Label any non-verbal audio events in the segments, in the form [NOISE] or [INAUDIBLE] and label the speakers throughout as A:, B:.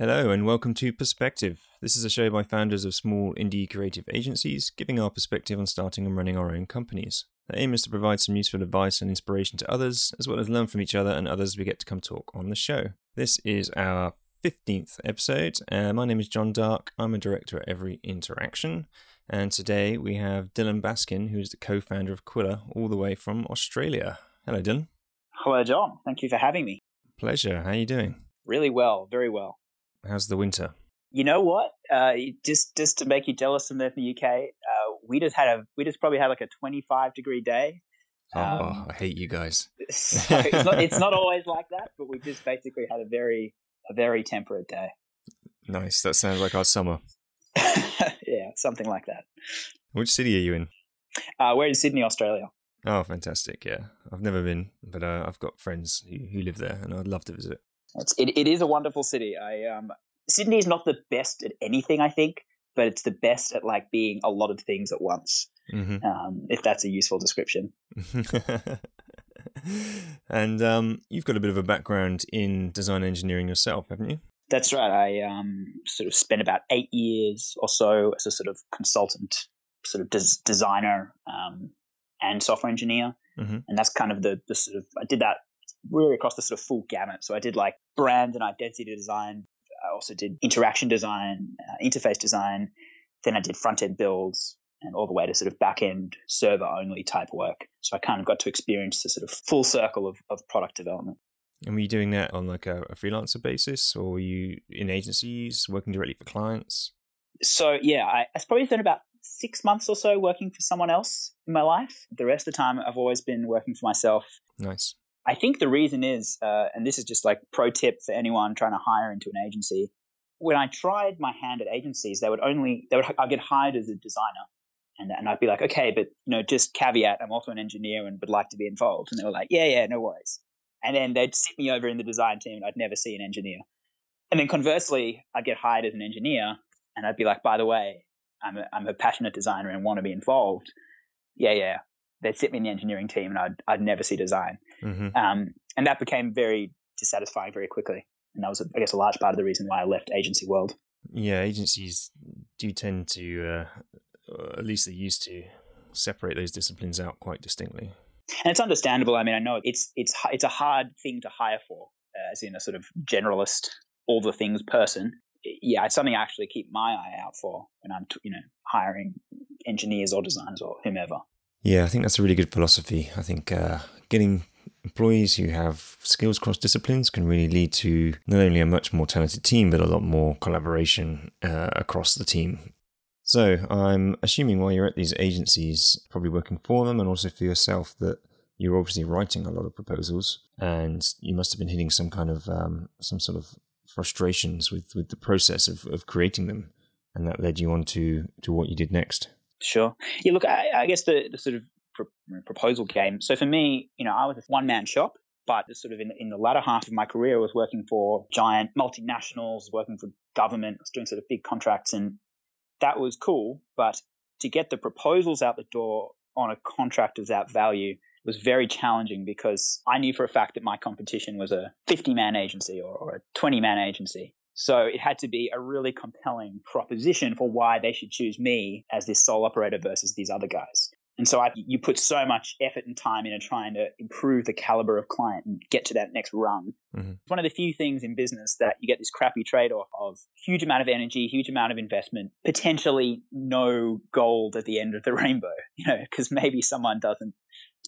A: Hello, and welcome to Perspective. This is a show by founders of small indie creative agencies, giving our perspective on starting and running our own companies. The aim is to provide some useful advice and inspiration to others, as well as learn from each other and others we get to come talk on the show. This is our 15th episode. Uh, my name is John Dark. I'm a director at Every Interaction. And today we have Dylan Baskind, who's the co founder of Qwilr, all the way from Australia. Hello, Dylan.
B: Hello, John. Thank you for having me.
A: Pleasure. How are you doing?
B: Really well, very well.
A: How's the winter?
B: You know what? Uh, just just to make you jealous from there in the UK, uh, we just had a we just probably had like a 25 degree day.
A: Oh, um, I hate you guys. [LAUGHS]
B: so it's, not, it's not always like that, but we just basically had a very a very temperate day.
A: Nice. That sounds like our summer. [LAUGHS]
B: yeah, something like that.
A: Which city are you in?
B: Uh, we're in Sydney, Australia.
A: Oh, fantastic! Yeah, I've never been, but uh, I've got friends who, who live there, and I'd love to visit.
B: It's, it, it is a wonderful city. I um, Sydney is not the best at anything, I think, but it's the best at like being a lot of things at once. Mm-hmm. Um, if that's a useful description. [LAUGHS]
A: and um, you've got a bit of a background in design engineering yourself, haven't you?
B: That's right. I um, sort of spent about eight years or so as a sort of consultant, sort of des- designer um, and software engineer, mm-hmm. and that's kind of the the sort of I did that really across the sort of full gamut. So I did like brand and identity design. I also did interaction design, uh, interface design. Then I did front end builds and all the way to sort of back end server only type work. So I kind of got to experience the sort of full circle of, of product development.
A: And were you doing that on like a, a freelancer basis or were you in agencies working directly for clients?
B: So yeah, I, I probably spent about six months or so working for someone else in my life. The rest of the time, I've always been working for myself.
A: Nice.
B: I think the reason is, uh, and this is just like pro tip for anyone trying to hire into an agency. When I tried my hand at agencies, they would only they would I'd get hired as a designer, and and I'd be like, okay, but you know, just caveat, I'm also an engineer and would like to be involved. And they were like, yeah, yeah, no worries. And then they'd sit me over in the design team, and I'd never see an engineer. And then conversely, I'd get hired as an engineer, and I'd be like, by the way, I'm a, I'm a passionate designer and want to be involved. Yeah, yeah, they'd sit me in the engineering team and I'd, I'd never see design. Mm-hmm. Um, and that became very dissatisfying very quickly. And that was, I guess, a large part of the reason why I left agency world.
A: Yeah, agencies do tend to, uh, at least they used to, separate those disciplines out quite distinctly.
B: And it's understandable. I mean, I know it's it's it's a hard thing to hire for, uh, as in a sort of generalist, all the things person. Yeah, it's something I actually keep my eye out for when I'm, you know, hiring engineers or designers or whomever.
A: Yeah, I think that's a really good philosophy. I think uh, getting employees who have skills cross disciplines can really lead to not only a much more talented team, but a lot more collaboration uh, across the team. So I'm assuming while you're at these agencies, probably working for them and also for yourself, that you're obviously writing a lot of proposals, and you must have been hitting some kind of um, some sort of frustrations with with the process of, of creating them, and that led you on to to what you did next.
B: Sure. Yeah, look, I, I guess the, the sort of proposal game. So for me, you know, I was a one man shop, but sort of in, in the latter half of my career, I was working for giant multinationals, working for government, I was doing sort of big contracts, and that was cool. But to get the proposals out the door on a contract of that value was very challenging because I knew for a fact that my competition was a 50 man agency or, or a 20 man agency. So it had to be a really compelling proposition for why they should choose me as this sole operator versus these other guys. And so I, you put so much effort and time into trying to improve the caliber of client and get to that next rung. Mm-hmm. It's one of the few things in business that you get this crappy trade off of huge amount of energy, huge amount of investment, potentially no gold at the end of the [LAUGHS] rainbow, you know, because maybe someone doesn't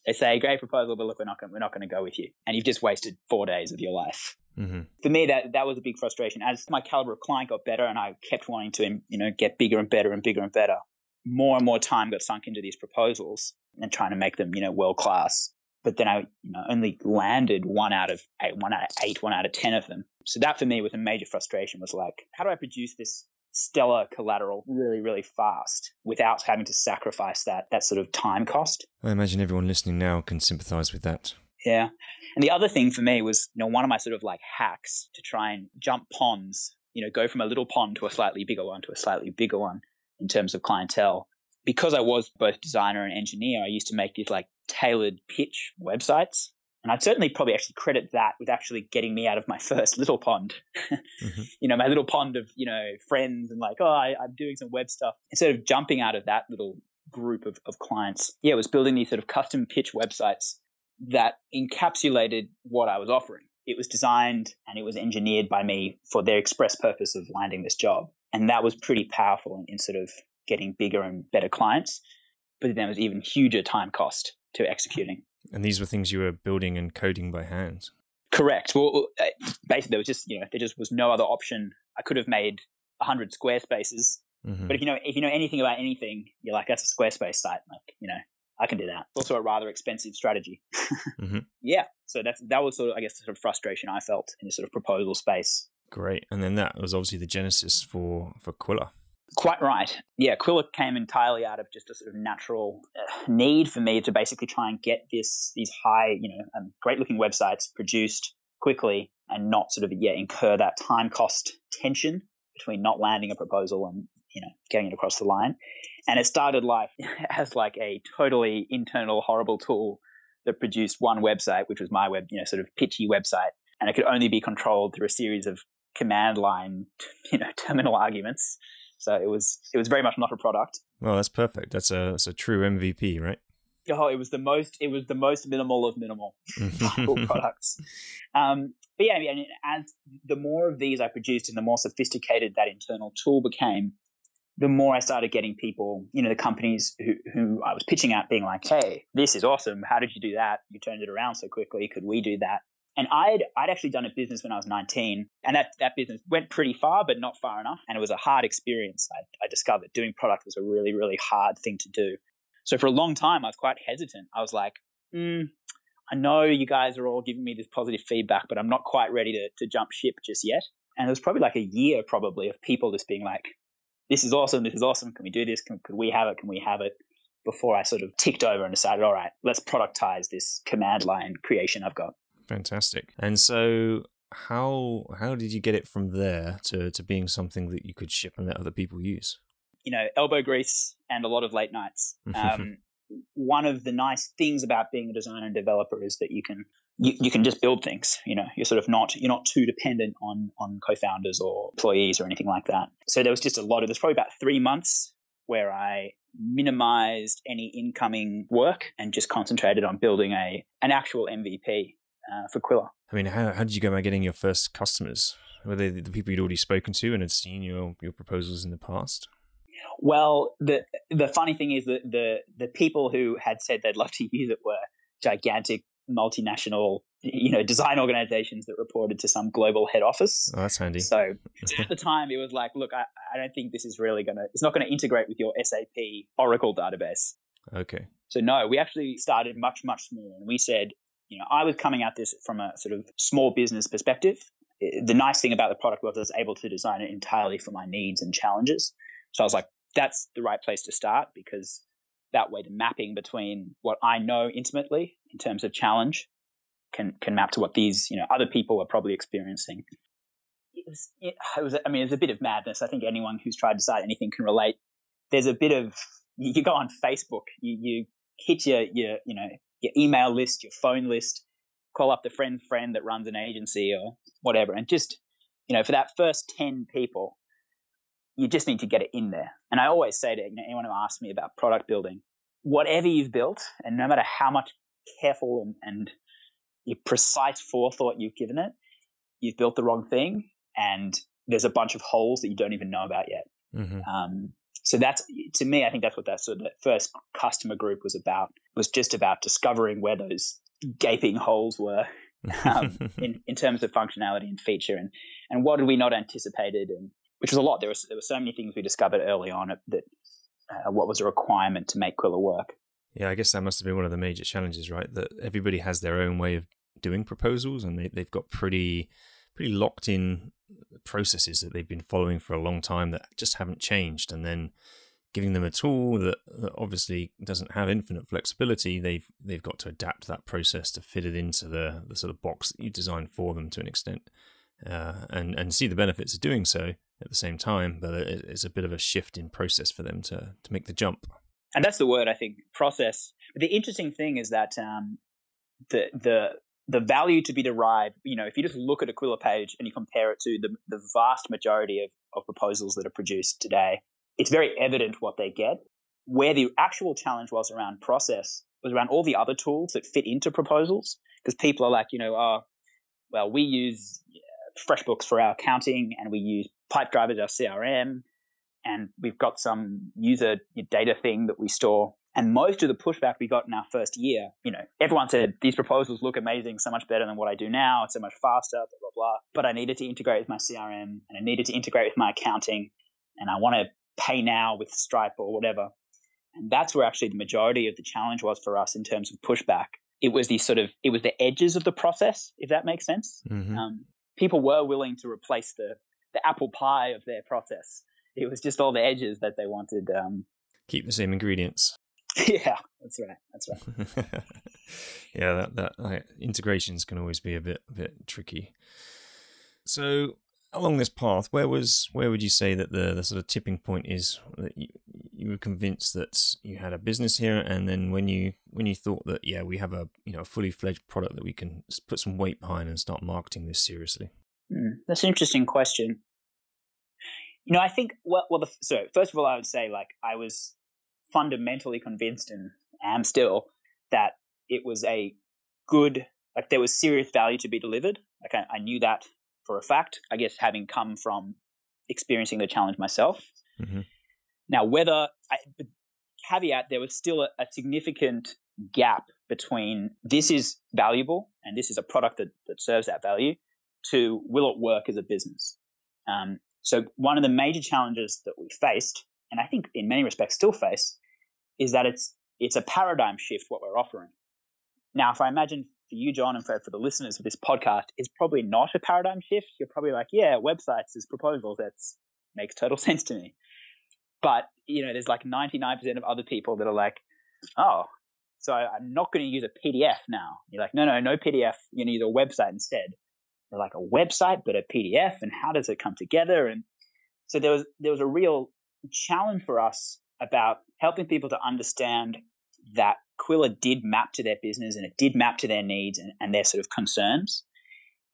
B: they say, great proposal, but look, we're not going, we're not going to go with you. And you've just wasted four days of your life. Mm-hmm. For me, that that was a big frustration. As my caliber of client got better, and I kept wanting to, you know, get bigger and better and bigger and better. More and more time got sunk into these proposals and trying to make them, you know, world class. But then I, you know, only landed one out of eight, one out of eight, one out of ten of them. So that for me was a major frustration. Was like, how do I produce this stellar collateral really, really fast without having to sacrifice that that sort of time cost.
A: I imagine everyone listening now can sympathize with that.
B: Yeah. And the other thing for me was, you know, one of my sort of like hacks to try and jump ponds, you know, go from a little pond to a slightly bigger one to a slightly bigger one in terms of clientele. Because I was both designer and engineer, I used to make these like tailored pitch websites And I'd certainly probably actually credit that with actually getting me out of my [LAUGHS] first little pond. mm-hmm. [LAUGHS] You know, my little pond of, you know, friends and like, oh, I, I'm doing some web stuff. Instead of jumping out of that little group of, of clients, yeah, was building these sort of custom pitch websites that encapsulated what I was offering. It was designed and it was engineered by me for their express purpose of landing this job. And that was pretty powerful in, in sort of getting bigger and better clients. But then there was even huger time cost to executing.
A: And these were things you were building and coding by hand.
B: Correct. Well, uh, basically, there was just you know there just was no other option. I could have made hundred Squarespaces, mm-hmm. but if you know if you know anything about anything, you're like that's a Squarespace site. Like you know, I can do that. It's also a rather expensive strategy. [LAUGHS] mm-hmm. Yeah. So that's that was sort of I guess the sort of frustration I felt in the sort of proposal space.
A: Great. And then that was obviously the genesis for for Qwilr.
B: Quite right. Yeah, Qwilr came entirely out of just a sort of natural uh, need for me to basically try and get this these high, you know, um, great looking websites produced quickly and not sort of yeah incur that time cost tension between not landing a proposal and you know getting it across the line. And it started life [LAUGHS] as like a totally internal horrible tool that produced one website, which was my web, you know, sort of pitchy website, and it could only be controlled through a series of command line, [LAUGHS] you know, terminal arguments so it was it was very much not a product.
A: Well, that's perfect. That's a that's a true MVP, right?
B: Oh, it was the most it was the most minimal of minimal [LAUGHS] products. Um, but yeah, I mean, as the more of these I produced and the more sophisticated that internal tool became, the more I started getting people, you know, the companies who, who I was pitching at being like, hey, this is awesome. How did you do that? You turned it around so quickly. Could we do that? And I'd I'd actually done a business when I was 19, and that that business went pretty far, but not far enough. And it was a hard experience. I, I discovered doing product was a really really hard thing to do. So for a long time, I was quite hesitant. I was like, mm, I know you guys are all giving me this positive feedback, but I'm not quite ready to to jump ship just yet. And it was probably like a year probably of people just being like, this is awesome, this is awesome. Can we do this? Can, could we have it? Can we have it? Before I sort of ticked over and decided, all right, let's productize this command line creation I've got.
A: Fantastic. And so how how did you get it from there to, to being something that you could ship and let other people use?
B: You know, elbow grease and a lot of late nights. [LAUGHS] Um, one of the nice things about being a designer and developer is that you can you, you can just build things. You know, you're sort of not you're not too dependent on on co-founders or employees or anything like that. So there was just a lot of there's probably about three months where I minimized any incoming work and just concentrated on building a an actual MVP uh, for Qwilr.
A: I mean, how, how did you go about getting your first customers? Were they the people you'd already spoken to and had seen your, your proposals in the past?
B: Well, the the funny thing is that the the people who had said they'd love to use it were gigantic multinational you know design organizations that reported to some global head office
A: oh, that's handy
B: so [LAUGHS] at the time it was like look I, I don't think this is really gonna it's not gonna integrate with your sap oracle database
A: okay
B: so no we actually started much much smaller and we said you know, I was coming at this from a sort of small business perspective. Eh, the nice thing about the product was I was able to design it entirely for my needs and challenges. So I was like, that's the right place to start because that way the mapping between what I know intimately in terms of challenge can can map to what these you know other people are probably experiencing. It was, it, was I mean, it's a bit of madness. I think anyone who's tried to start anything can relate. There's a bit of you go on Facebook, you, you hit your your you know your email list, your phone list, call up the friend friend that runs an agency or whatever, and just you know for that first ten people, you just need to get it in there. And I always say to you know, anyone who asks me about product building, whatever you've built, and no matter how much careful and, and your precise forethought you've given it, you've built the wrong thing, and there's a bunch of holes that you don't even know about yet. Mm-hmm. Um, so that's to me, I think that's what that sort of that first customer group was about. Was just about discovering where those gaping holes were [LAUGHS] um, in in terms of functionality and feature, and and what had we not anticipated, and which was a lot. There was there were so many things we discovered early on that uh, what was a requirement to make Qwilr work.
A: Yeah, I guess that must have been one of the major challenges, right? That everybody has their own way of doing proposals, and they they've got pretty pretty locked in processes that they've been following for a long time that just haven't changed and then giving them a tool that, that, obviously doesn't have infinite flexibility they've they've got to adapt that process to fit it into the, the sort of box that you designed for them to an extent uh, and and see the benefits of doing so at the same time but it's a bit of a shift in process for them to to make the jump
B: and that's the word i think process but the interesting thing is that um, the the the value to be derived, you know, if you just look at a Qwilr page and you compare it to the, the vast majority of, of proposals that are produced today, it's very evident what they get. Where the actual challenge was around process was around all the other tools that fit into proposals. Because people are like, you know, oh, well, we use FreshBooks for our accounting and we use Pipedrive as our CRM. And we've got some user data thing that we store and most of the pushback we got in our first year, you know, everyone said these proposals look amazing, so much better than what I do now. It's so much faster, blah, blah, blah. But I needed to integrate with my CRM and I needed to integrate with my accounting and I want to pay now with Stripe or whatever. And that's where actually the majority of the challenge was for us in terms of pushback. It was the sort of, it was the edges of the process, if that makes sense. Mm-hmm. Um, people were willing to replace the, the apple pie of their process. It was just all the edges that they wanted. Um,
A: Keep the same ingredients. [LAUGHS]
B: Yeah, that's right. That's right. [LAUGHS]
A: yeah, that that like, integrations can always be a bit a bit tricky. So along this path, where was where would you say that the the sort of tipping point is that you, you were convinced that you had a business here, and then when you when you thought that yeah we have a you know a fully fledged product that we can put some weight behind and start marketing this seriously.
B: Mm, that's an interesting question. You know, I think well, well, the, so first of all, I would say like I was fundamentally convinced and am still that it was a good, like there was serious value to be delivered. Like I, I knew that for a fact, I guess having come from experiencing the challenge myself. Mm-hmm. Now, whether, I, caveat, there was still a, a, significant gap between this is valuable and this is a product that, that serves that value to will it work as a business. Um, so one of the major challenges that we faced, and I think in many respects still face, is that it's it's a paradigm shift what we're offering. Now, if I imagine for you, John, and for, for the listeners of this podcast, it's probably not a paradigm shift. You're probably like, yeah, websites is proposals. That makes total [LAUGHS] sense to me. But you know, there's like 99% of other people that are like, oh, so I'm not going to use a PDF now. You're like, no, no, no PDF. You're going to use a website instead. Like a website, but a PDF, and how does it come together? And so there was there was a real challenge for us about helping people to understand that Quilla did map to their business and it did map to their needs and, and their sort of concerns.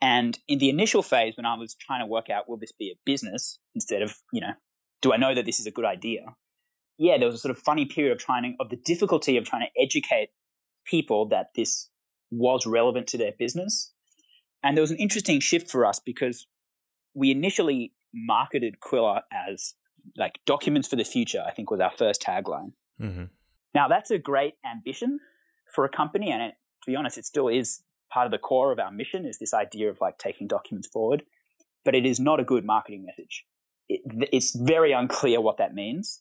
B: And in the initial phase, when I was trying to work out, will this be a business instead of, you know, do I know that this is a good idea? Yeah, there was a sort of funny period of trying of the difficulty of trying to educate people that this was relevant to their business. And there was an interesting shift for us because we initially marketed Qwilr as like documents for the future, I think was our first tagline. Mm-hmm. Now that's a great ambition for a company, and it, to be honest, it still is part of the core of our mission is this idea of like taking documents forward. But it is not a good marketing message. It, it's very unclear what that means,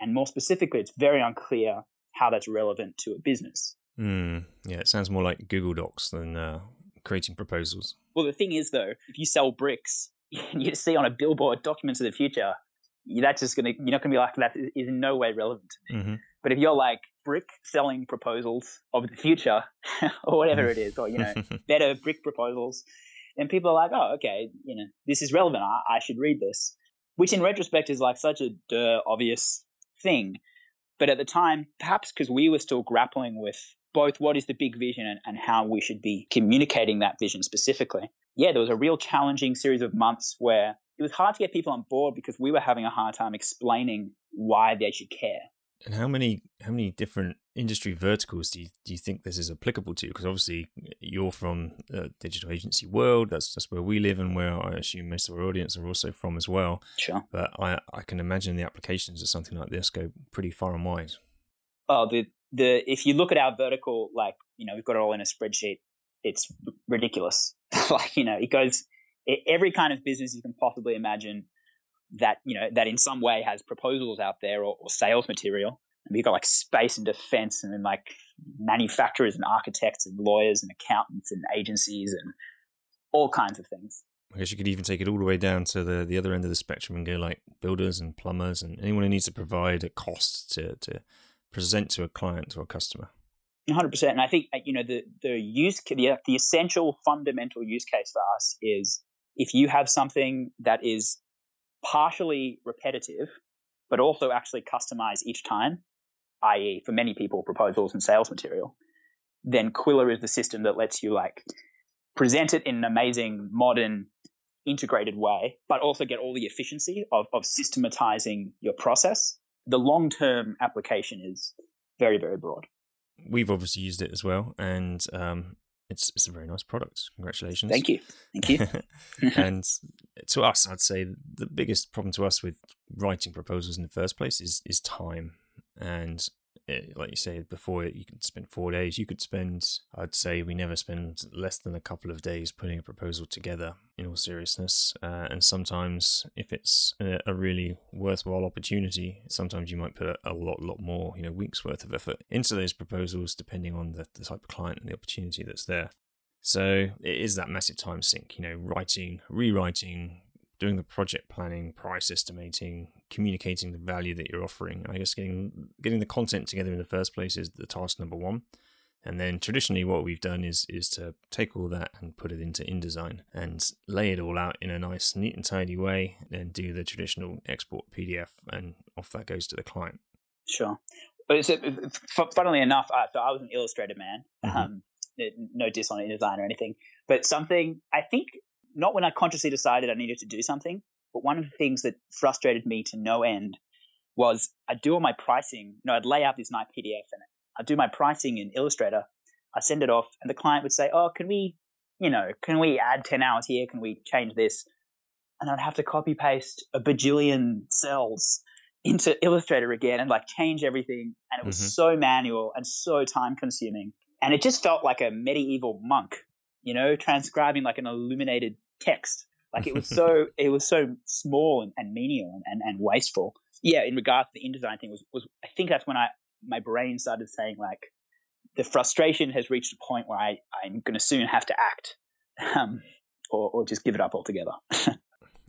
B: and more specifically, it's very unclear how that's relevant to a business.
A: Mm, yeah, it sounds more like Google Docs than uh, creating proposals.
B: Well, the thing is, though, if you sell bricks, [LAUGHS] you see on a billboard documents of the future, that's just gonna you're not gonna be like that is in no way relevant to me. Mm-hmm. But if you're like brick selling proposals of the future [LAUGHS] or whatever it is, or you know [LAUGHS] better brick proposals, then people are like, oh okay, you know this is relevant. I, I should read this, which in retrospect is like such a duh, obvious thing. But at the time, perhaps because we were still grappling with both what is the big vision and, and how we should be communicating that vision specifically. Yeah, there was a real challenging series of months where it was hard to get people on board because we were having a hard time explaining why they should care.
A: And how many how many different industry verticals do you do you think this is applicable to? Because obviously you're from the digital agency world. That's that's where we live and where I assume most of our audience are also from as well.
B: Sure.
A: But I I can imagine the applications of something like this go pretty far and wide.
B: Oh, the the if you look at our vertical, like you know, we've got it all in a spreadsheet. It's ridiculous. [LAUGHS] like you know, it goes every kind of business you can possibly imagine that you know that in some way has proposals out there or, or sales material. And we've got like space and defense, and then like manufacturers and architects and lawyers and accountants and agencies and all kinds of things.
A: I guess you could even take it all the way down to the, the other end of the spectrum and go like builders and plumbers and anyone who needs to provide a cost to, to present to a client or a customer.
B: 100%. And I think, uh, you know, the, the use, the, the essential fundamental use case for us is if you have something that is partially repetitive, but also actually customized each time, i.e., for many people, proposals and sales material, then Qwilr is the system that lets you like present it in an amazing, modern, integrated way, but also get all the efficiency of, of systematizing your process. The long term application is very, very broad.
A: We've obviously used it as well, and um, it's it's a very nice product. Congratulations.
B: Thank you. Thank you. [LAUGHS]
A: and to us, I'd say the biggest problem to us with writing proposals in the first place is is time. And like you said before, you could spend four days. You could spend, I'd say, we never spend less than a couple of days putting a proposal together. In all seriousness, uh, and sometimes if it's a, a, really worthwhile opportunity, sometimes you might put a, a, lot, lot more, you know, weeks worth of effort into those proposals, depending on the, the type of client and the opportunity that's there. So it is that massive time sink, you know, writing, rewriting, doing the project planning, price estimating, communicating the value that you're offering. I guess getting getting the content together in the first place is the task number one. And then traditionally, what we've done is is to take all that and put it into InDesign and lay it all out in a nice, neat and tidy way. Then do the traditional export PDF, and off that goes to the client.
B: Sure. But so, funnily enough, I, so I was an Illustrator man. Mm-hmm. Um, no diss on InDesign or anything, but something I think not when I consciously decided I needed to do something, but one of the things that frustrated me to no end was I'd do all my pricing. You know, I'd lay out this nice PDF and I'd do my pricing in Illustrator. I send it off, and the client would say, "Oh, can we, you know, can we add ten hours here? Can we change this?" And I'd have to copy paste a bajillion cells into Illustrator again and like change everything. And it was mm-hmm. so manual and so time consuming. And it just felt like a medieval monk, you know, transcribing like an illuminated text. Like it was [LAUGHS] so it was so small and, and menial and, and, and, wasteful. Yeah, in regards to the InDesign thing was was I think that's when I my brain started saying like the frustration has reached a point where I, I'm gonna soon have to act. [LAUGHS] Um, or, or just give it up altogether. [LAUGHS]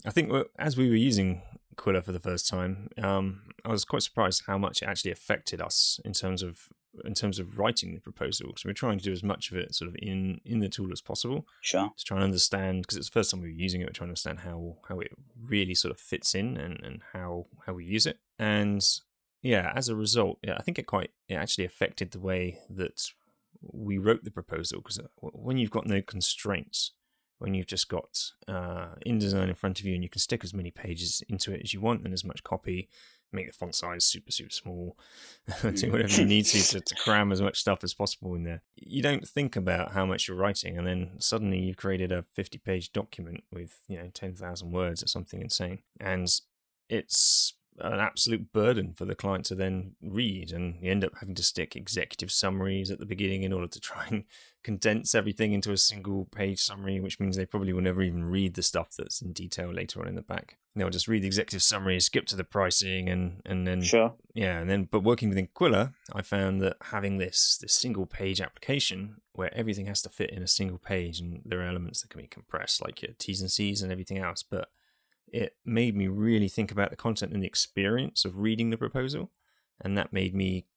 A: I think as we were using Qwilr for the first time, um, I was quite surprised how much it actually affected us in terms of in terms of writing the proposal. So we're trying to do as much of it sort of in in the tool as possible.
B: Sure.
A: To try and understand because it's the first time we were using it, we're trying to understand how how it really sort of fits in and and how how we use it. And yeah, as a result, yeah, I think it quite it actually affected the way that we wrote the proposal because uh, when you've got no constraints when you've just got uh, InDesign in front of you and you can stick as many pages into it as you want and as much copy, make the font size super, super small, [LAUGHS] do mm. whatever you need to, to, [LAUGHS] to cram as much stuff as possible in there. You don't think about how much you're writing, and then suddenly you've created a 50 page document with, you know, 10,000 words or something insane. And it's an absolute burden for the client to then read and you end up having to stick executive summaries at the beginning in order to try and [LAUGHS] condense everything into a single page summary which means they probably will never even read the stuff that's in detail later on in the back they'll just read the executive summary skip to the pricing and and then
B: sure.
A: Yeah and then but working within Qwilr i found that having this this single page application where everything has to fit in a single page and there are elements that can be compressed like your t's and c's and everything else but it made me really think about the content and the experience of reading the proposal, and that made me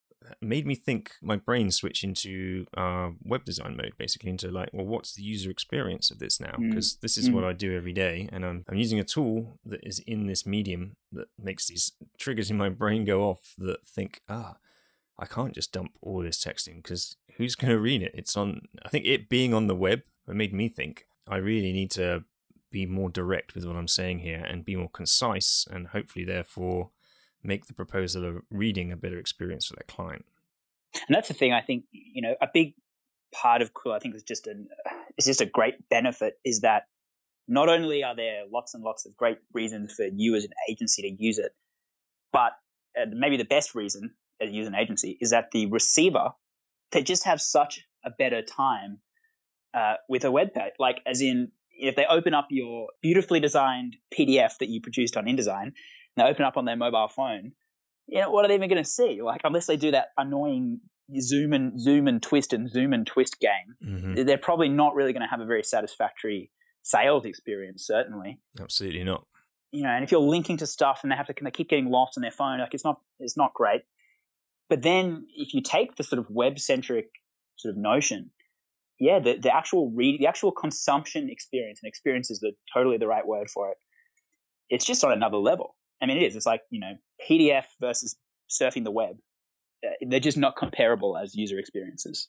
A: made me think my brain switch into uh, web design mode basically into like well what's the user experience of this now because mm. this is mm. what i do every day and I'm, I'm using a tool that is in this medium that makes these [LAUGHS] triggers in my brain go off that think ah i can't just dump all this text in because who's going to read it it's on i think it being on the web it made me think i really need to be more direct with what I'm saying here and be more concise and hopefully therefore make the proposal of reading a better experience for their client.
B: And that's the thing I think, you know, a big part of Quill I think is just an is just a great benefit is that not only are there lots and lots of great reasons for you as an agency to use it, but maybe the best reason to use an agency is that the receiver they just have such a better time uh, with a web page. Like, as in, if they open up your beautifully designed PDF that you produced on InDesign, and they open up on their mobile phone, you know, what are they even going to see? Like, unless they do that annoying zoom and zoom and twist and zoom and twist game, mm-hmm. they're probably not really going to have a very satisfactory sales experience. Certainly,
A: absolutely not.
B: You know, and if you're linking to stuff and they have to they keep getting lost on their phone, like it's not it's not great. But then if you take the sort of web centric sort of notion yeah, the, the actual read, the actual consumption experience, and experience is the totally the right word for it. It's just on another level. I mean, it is. It's like you know, PDF versus surfing the web. Uh, they're just not comparable as user experiences.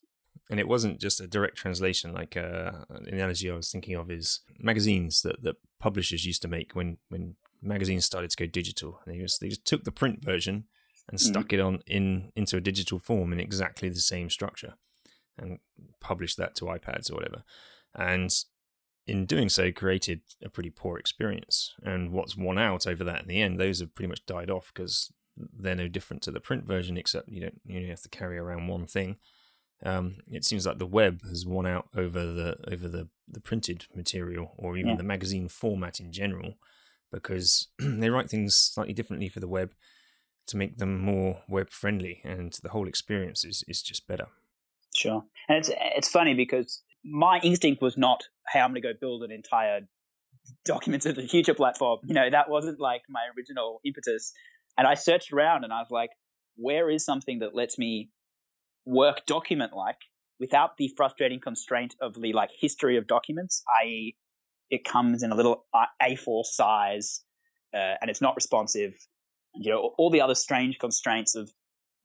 A: and it wasn't just a direct translation. Like uh, an analogy I was thinking of is magazines that, that publishers used to make when when magazines started to go digital. And they just they just took the print version and mm-hmm. stuck mm. it on in into a digital form in exactly the same structure, and published that to iPads or whatever. And in doing so, created a pretty poor experience. And what's won out over that in the end, those have pretty much died off because they're no different to the print version, except you don't you have to carry around one thing um, it seems like the web has won out over the over the, the printed material or even yeah. the magazine format in general because [CLEARS THROAT] they write things slightly differently for the web to make them more web friendly and the whole experience is, is just better.
B: Sure. And it's it's funny because my instinct was not, hey, I'm gonna go build an entire documents of the future platform. You know, that wasn't like my original impetus. And I searched around and I was like, where is something that lets me work document like without the frustrating constraint of the like history of documents, i.e., it comes in a little A4 size uh, and it's not responsive. You know, all the other strange constraints of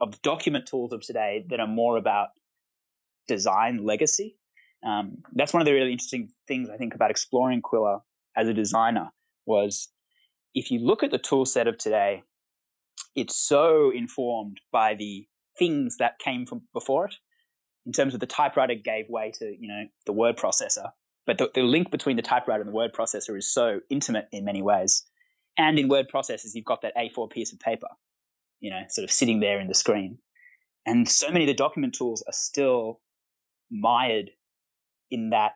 B: of document tools of today that are more about design legacy. Um, that's one of the really interesting things I think about exploring Qwilr as a designer was if you look at the tool set of today, it's so informed by the things that came from before it. In terms of the typewriter gave way to, you know, the word processor. But the, the link between the typewriter and the word processor is so intimate in many ways. And in word processors, you've got that A4 piece of paper, you know, sort of sitting there in the screen. And so many of the document tools are still mired in that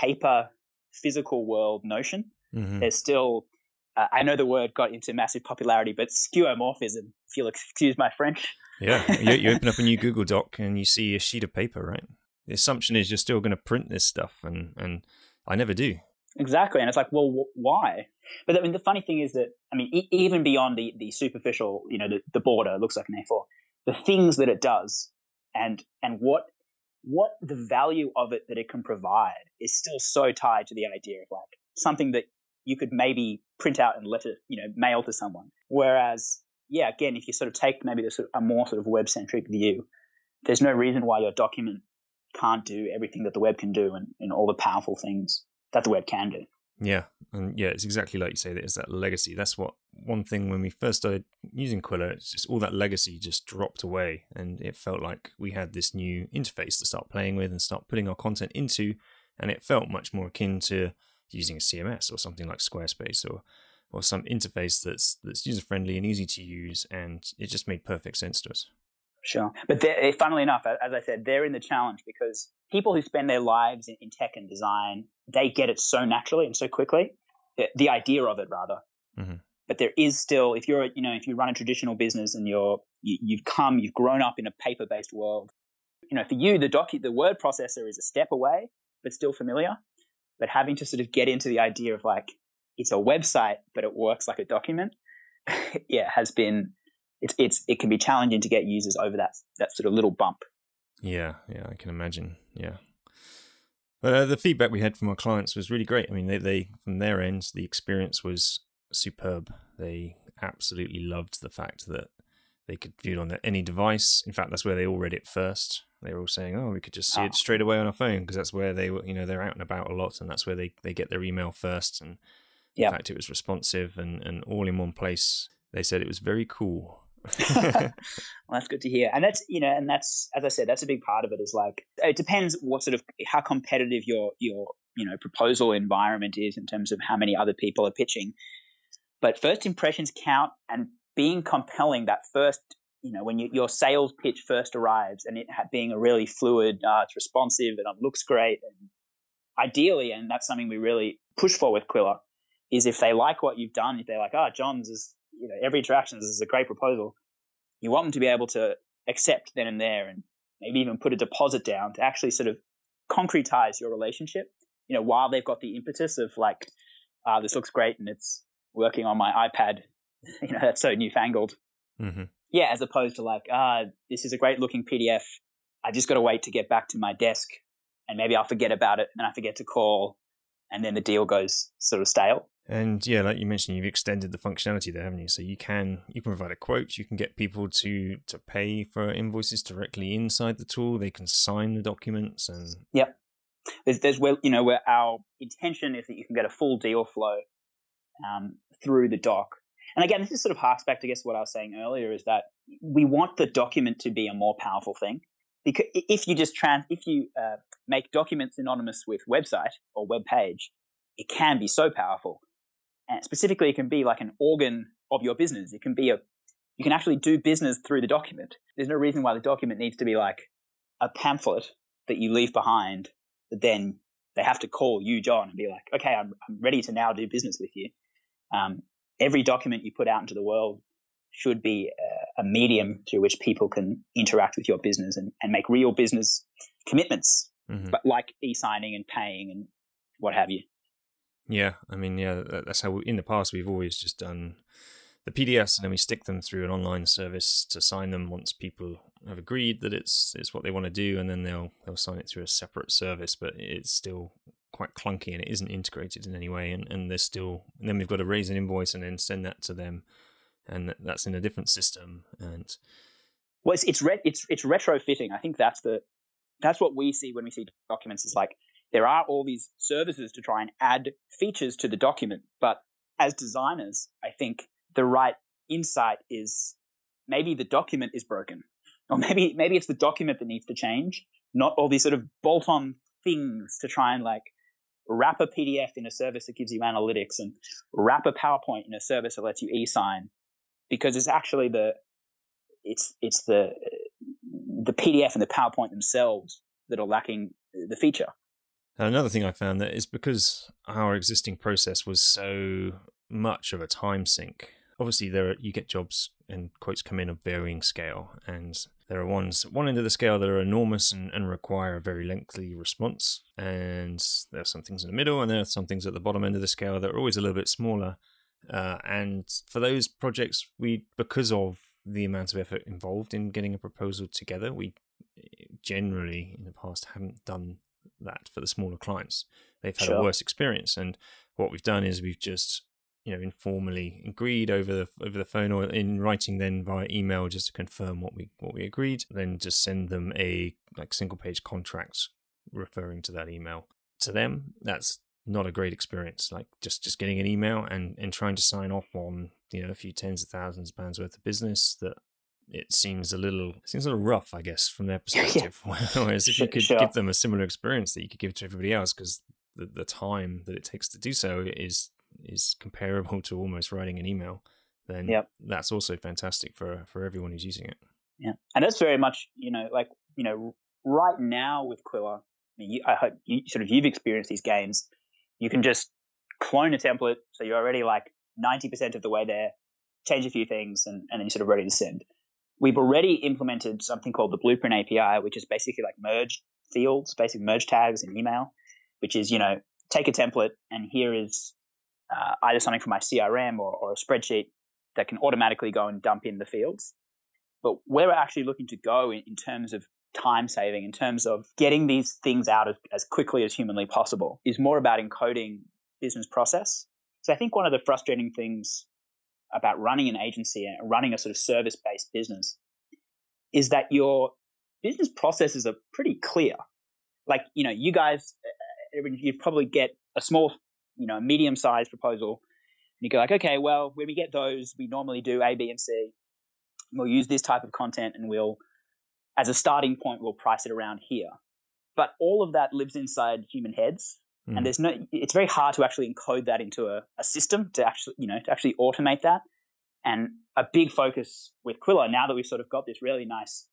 B: paper physical world notion. Mm-hmm. There's still uh, I know the word got into massive popularity, but skeuomorphism, if you'll excuse my French.
A: yeah, you, you, [LAUGHS] open up a new Google Doc and you see a sheet of paper, right? The assumption is you're still going to print this stuff, and and I never do.
B: Exactly, and it's like, well, wh- why? But I mean, the funny thing is that I mean, e- even beyond the the superficial, you know, the, the border looks like an A4. The things that it does, and and what what the value of it that it can provide is still so tied to the idea of like something that you could maybe print out and let it, you know, mail to someone. Whereas, yeah, again, if you sort of take maybe the sort of a more sort of web centric view, there's no reason why your document can't do everything that the web can do and, and all the powerful things that the web can do.
A: Yeah, and yeah, it's exactly like you say that it's that legacy. That's what one thing when we first started using Qwilr, it's just all that legacy just dropped away, and it felt like we had this new interface to start playing with and start putting our content into, and it felt much more akin to using a CMS or something like Squarespace or or some interface that's that's user friendly and easy to use, and it just made perfect sense to us.
B: Sure, but eh, funnily enough, as I said, they're in the challenge because people who spend their lives in, in tech and design, they get it so naturally and so quickly. The, the idea of it, rather. Mm-hmm. But there is still, if you're, you know, if you run a traditional business and you're, you, you've come, you've grown up in a paper-based world, you know, for you, the docu, the word processor is a step away, but still familiar but having to sort of get into the idea of like it's a website but it works like a document [LAUGHS] yeah has been it's it's it can be challenging to get users over that that sort of little bump
A: yeah yeah i can imagine yeah but uh, the feedback we had from our clients was really great i mean they, they from their ends the experience was superb they absolutely loved the fact that they could view it on any device in fact that's where they all read it first they were all saying, "Oh, we could just see it straight away on our phone because that's where they were, you know, they're out and about a lot, and that's where they, they get their email first. And yep. in fact, it was responsive and, and all in one place. They said it was very cool. [LAUGHS]
B: well, that's good to hear, and that's you know, and that's as I said, that's a big part of it. Is like it depends what sort of how competitive your your you know proposal environment is in terms of how many other people are pitching. But first impressions count, and being compelling that first you know, when you, your sales pitch first arrives and it being a really fluid, uh, it's responsive and it looks great. And ideally, and that's something we really push for with Qwilr, is if they like what you've done, if they're like, oh, John's is, you know, every interaction is a great proposal, you want them to be able to accept then and there and maybe even put a deposit down to actually sort of concretize your relationship, you know, while they've got the impetus of like, ah, uh, this looks great and it's working on my iPad, [LAUGHS] you know, that's so newfangled. Mm-hmm yeah, as opposed to like, ah, this is a great looking PDF. I just got to wait to get back to my desk and maybe I'll forget about it and I forget to call and then the deal goes sort of stale.
A: And yeah, like you mentioned, you've extended the functionality there, haven't you? So you can you can provide a quote, you can get people to to pay for invoices directly inside the tool. They can sign the documents and
B: yep. There's, there's where you know where our intention is that you can get a full deal flow um, through the doc. And again, this is sort of harks back to guess what I was saying earlier is that we want the document to be a more powerful thing because if you just trans if you uh, make documents anonymous with website or web page, it can be so powerful and specifically, it can be like an organ of your business. It can be a, you can actually do business through the document. There's no reason why the document needs to be like a pamphlet that you leave behind that then they have to call you, John, and be like, okay, I'm, I'm ready to now do business with you. Um, every document you put out into the world should be a, a, medium through which people can interact with your business and, and make real business commitments, mm-hmm. but like e-signing and paying and what have you.
A: Yeah, I mean, yeah, that's how we, in the past we've always just done the PDFs and then we stick them through an online service to sign them once people have agreed that it's it's what they want to do, and then they'll they'll sign it through a separate service. But it's still quite clunky and it isn't integrated in any way, and and there's still and then we've got to raise an invoice and then send that to them, and that's in a different system. And
B: well, it's it's re- it's it's retrofitting. I think that's the that's what we see when we see documents. Is like there are all these services to try and add features to the document. But as designers, I think the right insight is maybe the document is broken, or maybe maybe it's the document that needs to change, not all these sort of bolt-on things to try and like wrap a PDF in a service that gives you analytics and wrap a PowerPoint in a service that lets you e-sign, because it's actually the it's it's the the PDF and the PowerPoint themselves that are lacking the feature.
A: Another thing I found that is because our existing process was so much of a time sink. Obviously, there are, you get jobs and quotes come in of varying scale, and there are ones one end of the scale that are enormous and, and require a very lengthy response, and there are some things in the middle, and there are some things at the bottom end of the scale that are always a little bit smaller. Uh, and for those projects, we because of the amount of effort involved in getting a proposal together, we generally in the past haven't done that for the smaller clients. They've had sure. a worse experience, and what we've done is we've just you know informally agreed over the over the phone or in writing then via email just to confirm what we what we agreed. Then just send them a like single page contract referring to that email to them. That's not a great experience. Like just just getting an email and and trying to sign off on you know a few tens of thousands of pounds worth of business that it seems a little seems a little rough, I guess, from their [LAUGHS] perspective. [LAUGHS] Whereas if you could sure. give them a similar experience that you could give to everybody else, because the, the time that it takes to do so is is comparable to almost writing an email, then yep. that's also fantastic for for everyone who's using it.
B: Yeah, and that's very much you know like you know right now with Qwilr, I mean, you, I hope you sort of you've experienced these games. You can just clone a template, so you're already like ninety percent of the way there. Change a few things, and, and then you're sort of ready to send. We've already implemented something called the Blueprint API, which is basically like merge fields, basic merge tags in email, which is, you know, take a template and here is uh, either something from my CRM or, or a spreadsheet that can automatically go and dump in the fields. But where we're actually looking to go in, in terms of time saving, in terms of getting these things out as, as quickly as humanly possible, is more about encoding business process. So I think one of the frustrating things about running an agency and running a sort of service based business is that your business processes are pretty clear. Like, you know, you guys, uh, you probably get a small, you know, medium sized proposal. And you go like, okay, well, when we get those, we normally do A, B, and C. We'll use this type of content and we'll, as a starting point, we'll price it around here. But all of that lives inside human heads. Mm. And there's no, it's very hard to actually encode that into a, a system to actually, you know, to actually automate that. And a big focus with Qwilr, now that we've sort of got this really nice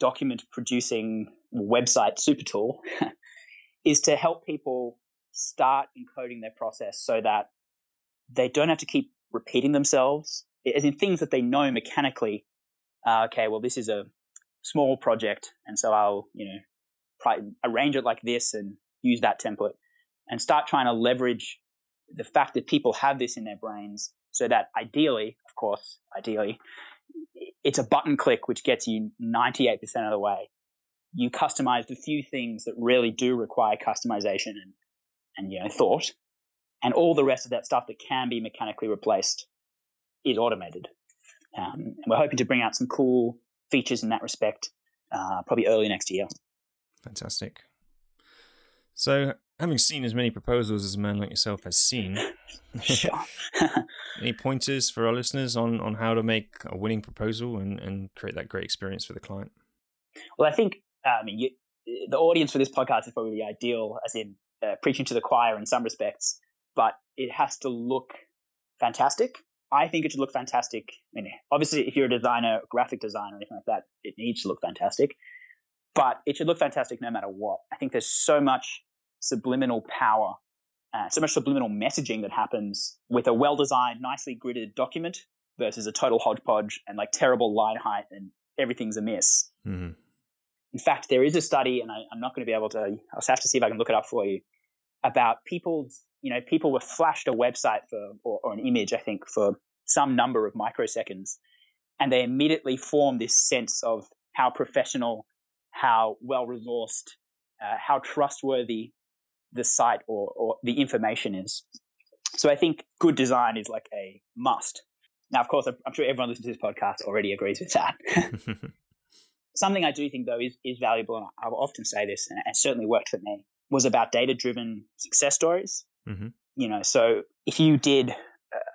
B: document producing website super tool, [LAUGHS] is to help people start encoding their process so that they don't have to keep repeating themselves, as in things that they know mechanically. Uh, okay, well, this is a small project, and so I'll, you know, arrange it like this and use that template and start trying to leverage the fact that people have this in their brains so that ideally, of course, ideally, it's a button click which gets you 98% of the way. You customize the few things that really do require customization and, and you know, thought, and all the rest of that stuff that can be mechanically replaced is automated. Um, and we're hoping to bring out some cool features in that respect, uh, probably early next year.
A: Fantastic. So, having seen as many proposals as a man like yourself has seen, [LAUGHS] [LAUGHS] any pointers for our listeners on, on how to make a winning proposal and, and create that great experience for the client?
B: Well, I think uh, I mean you, the audience for this podcast is probably ideal, as in uh, preaching to the choir in some respects, but it has to look fantastic. I think it should look fantastic. I mean, obviously, if you're a designer, graphic designer, or anything like that, it needs to look fantastic. But it should look fantastic no matter what. I think there's so much subliminal power, uh, so much subliminal messaging that happens with a well-designed, nicely gridded document versus a total hodgepodge and like terrible line height and everything's amiss. Mm-hmm. In fact, there is a study, and I, am not going to be able to. I'll have to see if I can look it up for you about people's. You know, people were flashed a website for or, or an image, I think, for some number of microseconds, and they immediately form this sense of how professional, how well resourced, uh, how trustworthy the site or, or the information is. So I think good design is like a must. Now, of course, I'm sure everyone listening to this podcast already agrees with that. [LAUGHS] Something I do think, though, is, is valuable, and I will often say this, and it certainly worked for me, was about data driven success stories. Mm-hmm. You know, so if you did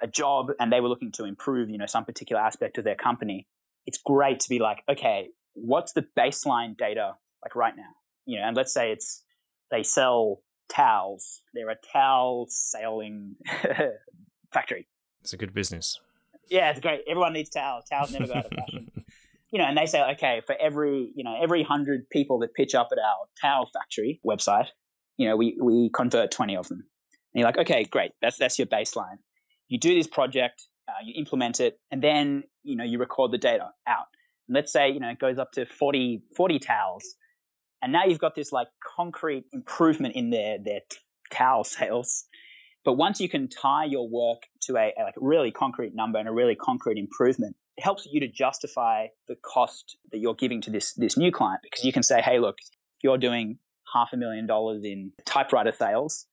B: a job and they were looking to improve, you know, some particular aspect of their company, it's great to be like, okay, what's the baseline data like right now? You know, and let's say it's they sell towels. They're a towel sailing [LAUGHS] factory.
A: It's a good business.
B: Yeah, it's great. Everyone needs towels. Towels never go out of [LAUGHS] fashion. you know, and they say, okay, for every, you know, every hundred people that pitch up at our towel factory website, you know, we, we convert 20 of them. And you're like, okay, great. That's, that's your baseline. You do this project, uh, you implement it, and then, you know, you record the data out. And let's say, you know, it goes up to 40, 40 towels. And now you've got this like concrete improvement in their, their towel sales. But once you can tie your work to a, a like really concrete number and a really concrete improvement, it helps you to justify the cost that you're giving to this this new client because you can say, hey, look, if you're doing half a million dollars in typewriter sales,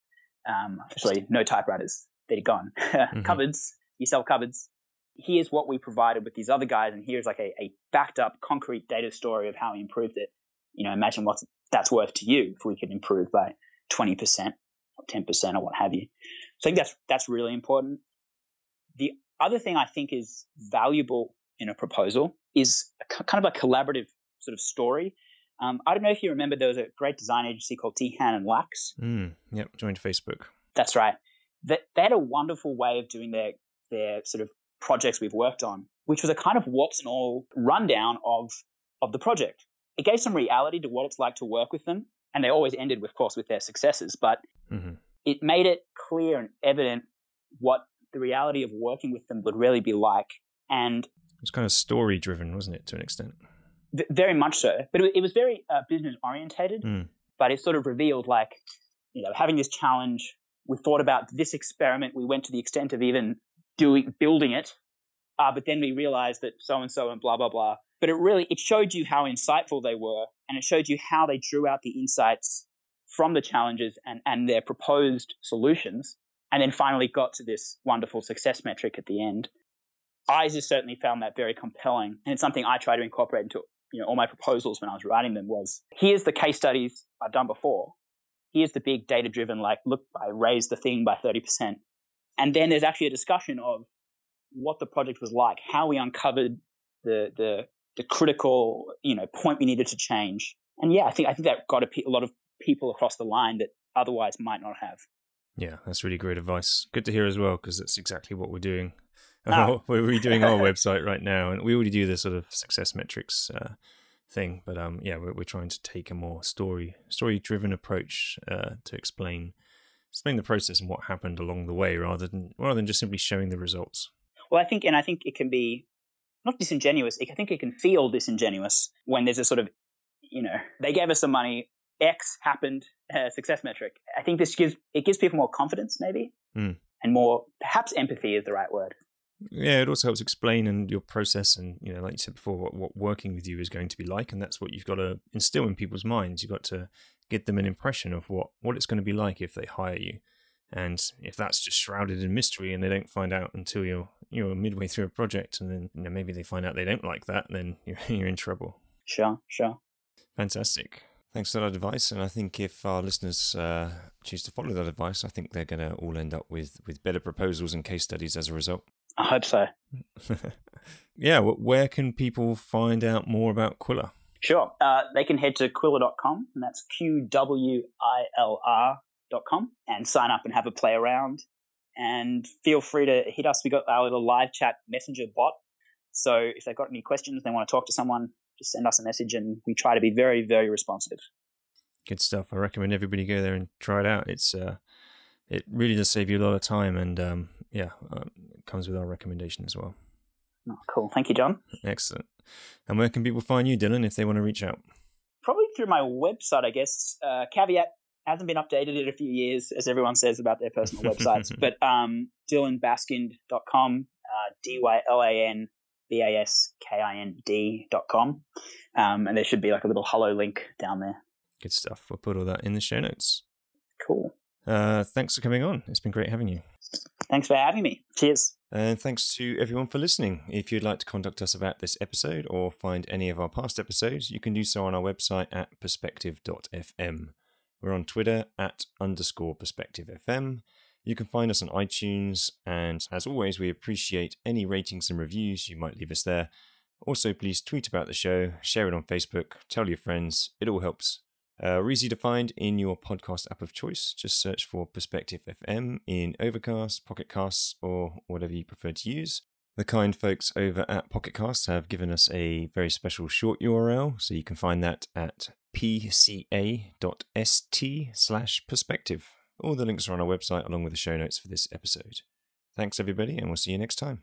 B: um, actually no typewriters, they're gone. [LAUGHS] mm-hmm. Cupboards, you sell cupboards. Here's what we provided with these other guys, and here's like a, a backed up concrete data story of how we improved it. You know, imagine what that's worth to you if we could improve by 20% or 10% or what have you. So I think that's, that's really important. The other thing I think is valuable in a proposal is a, kind of a collaborative sort of story. Um, I don't know if you remember, there was a great design agency called Teehan and Lax.
A: Mm, yep, joined Facebook.
B: That's right. That they had a wonderful way of doing their their sort of projects we've worked on, which was a kind of warts and all rundown of of the project. It gave some reality to what it's like to work with them, and they always ended, of course, with their successes. But mm-hmm. it made it clear and evident what the reality of working with them would really be like. And
A: it was kind of story driven, wasn't it, to an extent?
B: V- very much so. But it, it was very uh, business orientated. Mm. But it sort of revealed, like, you know, having this challenge. We thought about this experiment. We went to the extent of even doing building it, uh, but then we realized that so and so and blah blah blah. But it really it showed you how insightful they were, and it showed you how they drew out the insights from the challenges and and their proposed solutions and then finally got to this wonderful success metric at the end. I just certainly found that very compelling, and it's something I try to incorporate into you know all my proposals when I was writing them. Was here's the case studies I've done before. Here's the big data driven, like look, I raised the thing by thirty percent, and then there's actually a discussion of what the project was like, how we uncovered the the the critical you know point we needed to change, and yeah, I think I think that got a, a lot of people across the line that otherwise might not have.
A: Yeah, that's really great advice. Good to hear as well, because that's exactly what we're doing. [LAUGHS] Oh. we're [LAUGHS] redoing our website right now, and we already do this sort of success metrics uh, thing. But um, yeah, we're, we're trying to take a more story story driven approach uh, to explain explain the process and what happened along the way, rather than rather than just simply showing the results.
B: Well, I think, and I think it can be not disingenuous. I think it can feel disingenuous when there's a sort of, you know, they gave us some money, X happened, uh, success metric. I think this gives it gives people more confidence, maybe, mm. and more perhaps empathy is the right word.
A: Yeah, it also helps explain and your process, and you know, like you said before, what, what working with you is going to be like, and that's what you've got to instill in people's minds. You've got to give them an impression of what what it's going to be like if they hire you. And if that's just shrouded in mystery and they don't find out until you're you're midway through a project and then you know, maybe they find out they don't like that, then [LAUGHS] you're, you're in trouble.
B: Sure, sure.
A: Fantastic. Thanks for that advice. And I think if our listeners uh, choose to follow that advice, I think they're going to all end up with, with better proposals and case studies as a result.
B: I hope so. [LAUGHS]
A: yeah, where can people find out more about Qwilr?
B: Sure. Uh, they can head to qwilr.com, and that's Q W I L R.com, and sign up and have a play around. And feel free to hit us. We've got our little live chat messenger bot. So if they've got any questions, they want to talk to someone, just send us a message, and we try to be very, very responsive.
A: Good stuff. I recommend everybody go there and try it out. It's uh, it really does save you a lot of time, and um, yeah, it comes with our recommendation as well.
B: Oh, cool. Thank you, John.
A: Excellent. And where can people find you, Dylan, if they want to reach out?
B: Probably through my website, I guess. Uh, caveat hasn't been updated in a few years, as everyone says about their personal [LAUGHS] websites. But um, dylanbaskind.com, uh, D Y L A N B A S K I N D.com. Um, and there should be like a little hollow link down there.
A: Good stuff. We'll put all that in the show notes.
B: Cool.
A: Uh, thanks for coming on. It's been great having you.
B: Thanks for having me. Cheers.
A: And thanks to everyone for listening. If you'd like to contact us about this episode or find any of our past episodes, you can do so on our website at perspective.fm. We're on Twitter at underscore perspectivefm. You can find us on iTunes, and as always, we appreciate any ratings and reviews you might leave us there. Also, please tweet about the show, share it on Facebook, tell your friends, it all helps. Uh, we're easy to find in your podcast app of choice. Just search for Perspective FM in Overcast, Pocket Casts, or whatever you prefer to use. The kind folks over at Pocket Casts have given us a very special short URL, so you can find that at pca.st slash perspective. All the links are on our website along with the show notes for this episode. Thanks, everybody, and we'll see you next time.